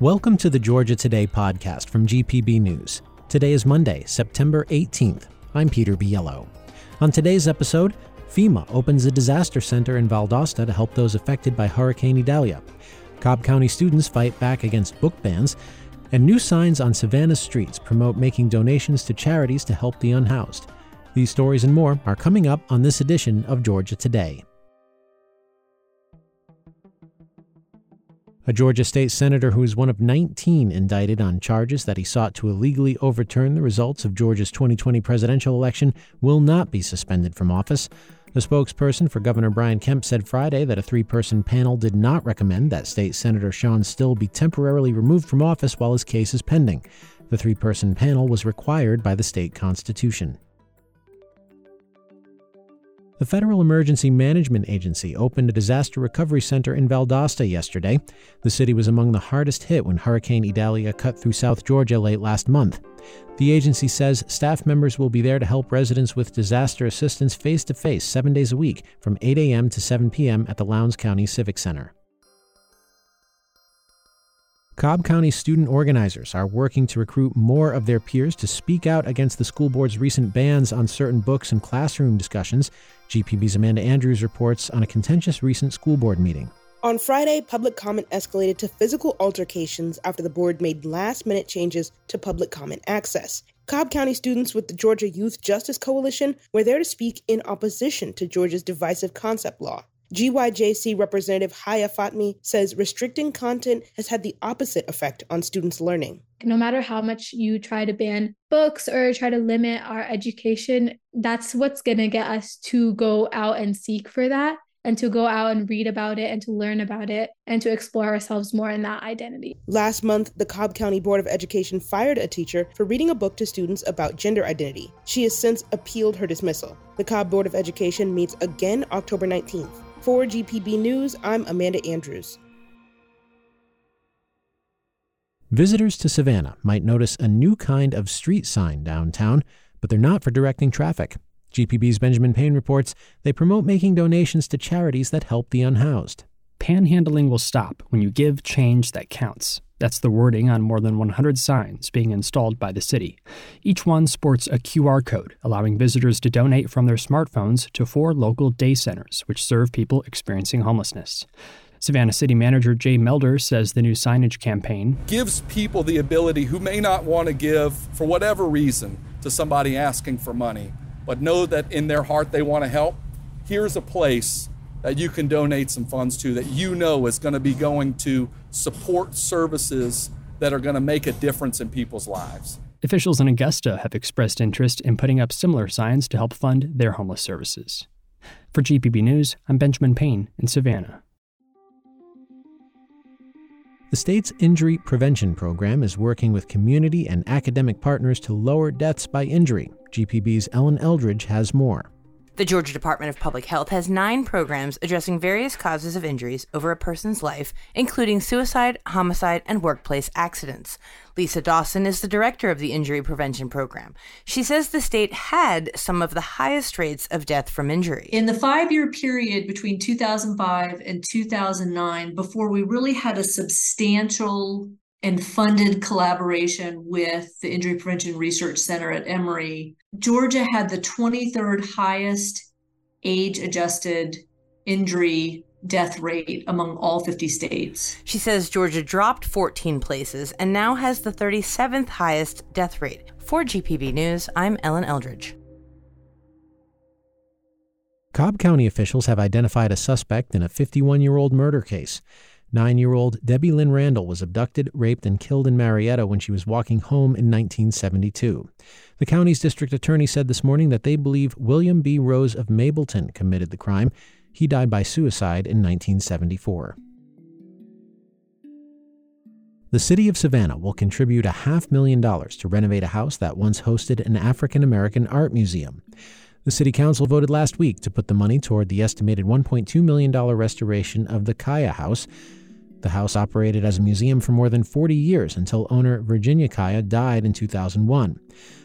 Welcome to the Georgia Today podcast from GPB News. Today is Monday, September 18th. I'm Peter Biello. On today's episode, FEMA opens a disaster center in Valdosta to help those affected by Hurricane Idalia. Cobb County students fight back against book bans, and new signs on Savannah streets promote making donations to charities to help the unhoused. These stories and more are coming up on this edition of Georgia Today. A Georgia state senator who is one of 19 indicted on charges that he sought to illegally overturn the results of Georgia's 2020 presidential election will not be suspended from office. The spokesperson for Governor Brian Kemp said Friday that a three person panel did not recommend that State Senator Shawn Still be temporarily removed from office while his case is pending. The three person panel was required by the state constitution. The Federal Emergency Management Agency opened a disaster recovery center in Valdosta yesterday. The city was among the hardest hit when Hurricane Idalia cut through South Georgia late last month. The agency says staff members will be there to help residents with disaster assistance face to face seven days a week from 8 a.m. to 7 p.m. at the Lowndes County Civic Center. Cobb County student organizers are working to recruit more of their peers to speak out against the school board's recent bans on certain books and classroom discussions. GPB's Amanda Andrews reports on a contentious recent school board meeting. On Friday, public comment escalated to physical altercations after the board made last minute changes to public comment access. Cobb County students with the Georgia Youth Justice Coalition were there to speak in opposition to Georgia's divisive concept law. GYJC Representative Haya Fatmi says restricting content has had the opposite effect on students' learning. No matter how much you try to ban books or try to limit our education, that's what's going to get us to go out and seek for that and to go out and read about it and to learn about it and to explore ourselves more in that identity. Last month, the Cobb County Board of Education fired a teacher for reading a book to students about gender identity. She has since appealed her dismissal. The Cobb Board of Education meets again October 19th. For GPB News, I'm Amanda Andrews. Visitors to Savannah might notice a new kind of street sign downtown, but they're not for directing traffic. GPB's Benjamin Payne reports they promote making donations to charities that help the unhoused. Panhandling will stop when you give change that counts. That's the wording on more than 100 signs being installed by the city. Each one sports a QR code, allowing visitors to donate from their smartphones to four local day centers, which serve people experiencing homelessness. Savannah City Manager Jay Melder says the new signage campaign gives people the ability who may not want to give for whatever reason to somebody asking for money, but know that in their heart they want to help. Here's a place that you can donate some funds to that you know is going to be going to support services that are going to make a difference in people's lives. Officials in Augusta have expressed interest in putting up similar signs to help fund their homeless services. For GPB News, I'm Benjamin Payne in Savannah. The state's injury prevention program is working with community and academic partners to lower deaths by injury. GPB's Ellen Eldridge has more. The Georgia Department of Public Health has nine programs addressing various causes of injuries over a person's life, including suicide, homicide, and workplace accidents. Lisa Dawson is the director of the Injury Prevention Program. She says the state had some of the highest rates of death from injury. In the five year period between 2005 and 2009, before we really had a substantial and funded collaboration with the Injury Prevention Research Center at Emory, Georgia had the 23rd highest age adjusted injury death rate among all 50 states. She says Georgia dropped 14 places and now has the 37th highest death rate. For GPB News, I'm Ellen Eldridge. Cobb County officials have identified a suspect in a 51 year old murder case. Nine year old Debbie Lynn Randall was abducted, raped, and killed in Marietta when she was walking home in 1972. The county's district attorney said this morning that they believe William B. Rose of Mableton committed the crime. He died by suicide in 1974. The city of Savannah will contribute a half million dollars to renovate a house that once hosted an African American art museum. The City Council voted last week to put the money toward the estimated $1.2 million restoration of the Kiah House, the house operated as a museum for more than 40 years until owner Virginia Kiah died in 2001.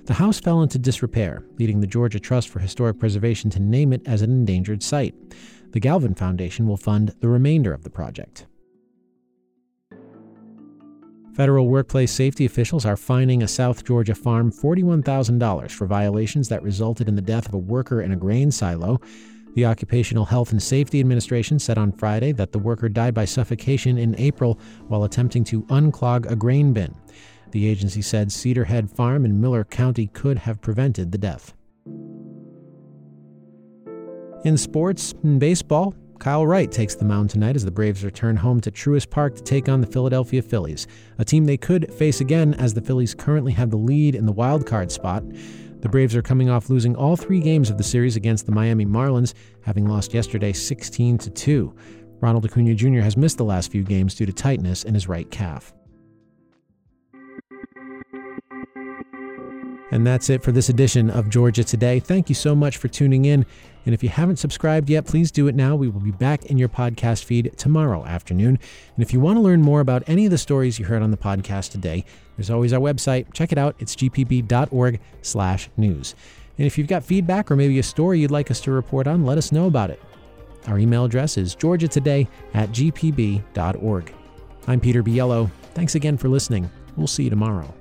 The house fell into disrepair, leading the Georgia Trust for Historic Preservation to name it as an endangered site. The Galvin Foundation will fund the remainder of the project. Federal workplace safety officials are fining a South Georgia farm $41,000 for violations that resulted in the death of a worker in a grain silo. The Occupational Health and Safety Administration said on Friday that the worker died by suffocation in April while attempting to unclog a grain bin. The agency said Cedar Head Farm in Miller County could have prevented the death. In sports, in baseball, Kyle Wright takes the mound tonight as the Braves return home to Truist Park to take on the Philadelphia Phillies, a team they could face again as the Phillies currently have the lead in the wild card spot. The Braves are coming off losing all three games of the series against the Miami Marlins, having lost yesterday 16 to 2. Ronald Acuna Jr. has missed the last few games due to tightness in his right calf. And that's it for this edition of Georgia Today. Thank you so much for tuning in. And if you haven't subscribed yet, please do it now. We will be back in your podcast feed tomorrow afternoon. And if you want to learn more about any of the stories you heard on the podcast today, there's always our website. Check it out. It's gpb.org/news. And if you've got feedback or maybe a story you'd like us to report on, let us know about it. Our email address is georgiatoday at gpb.org. I'm Peter Biello. Thanks again for listening. We'll see you tomorrow.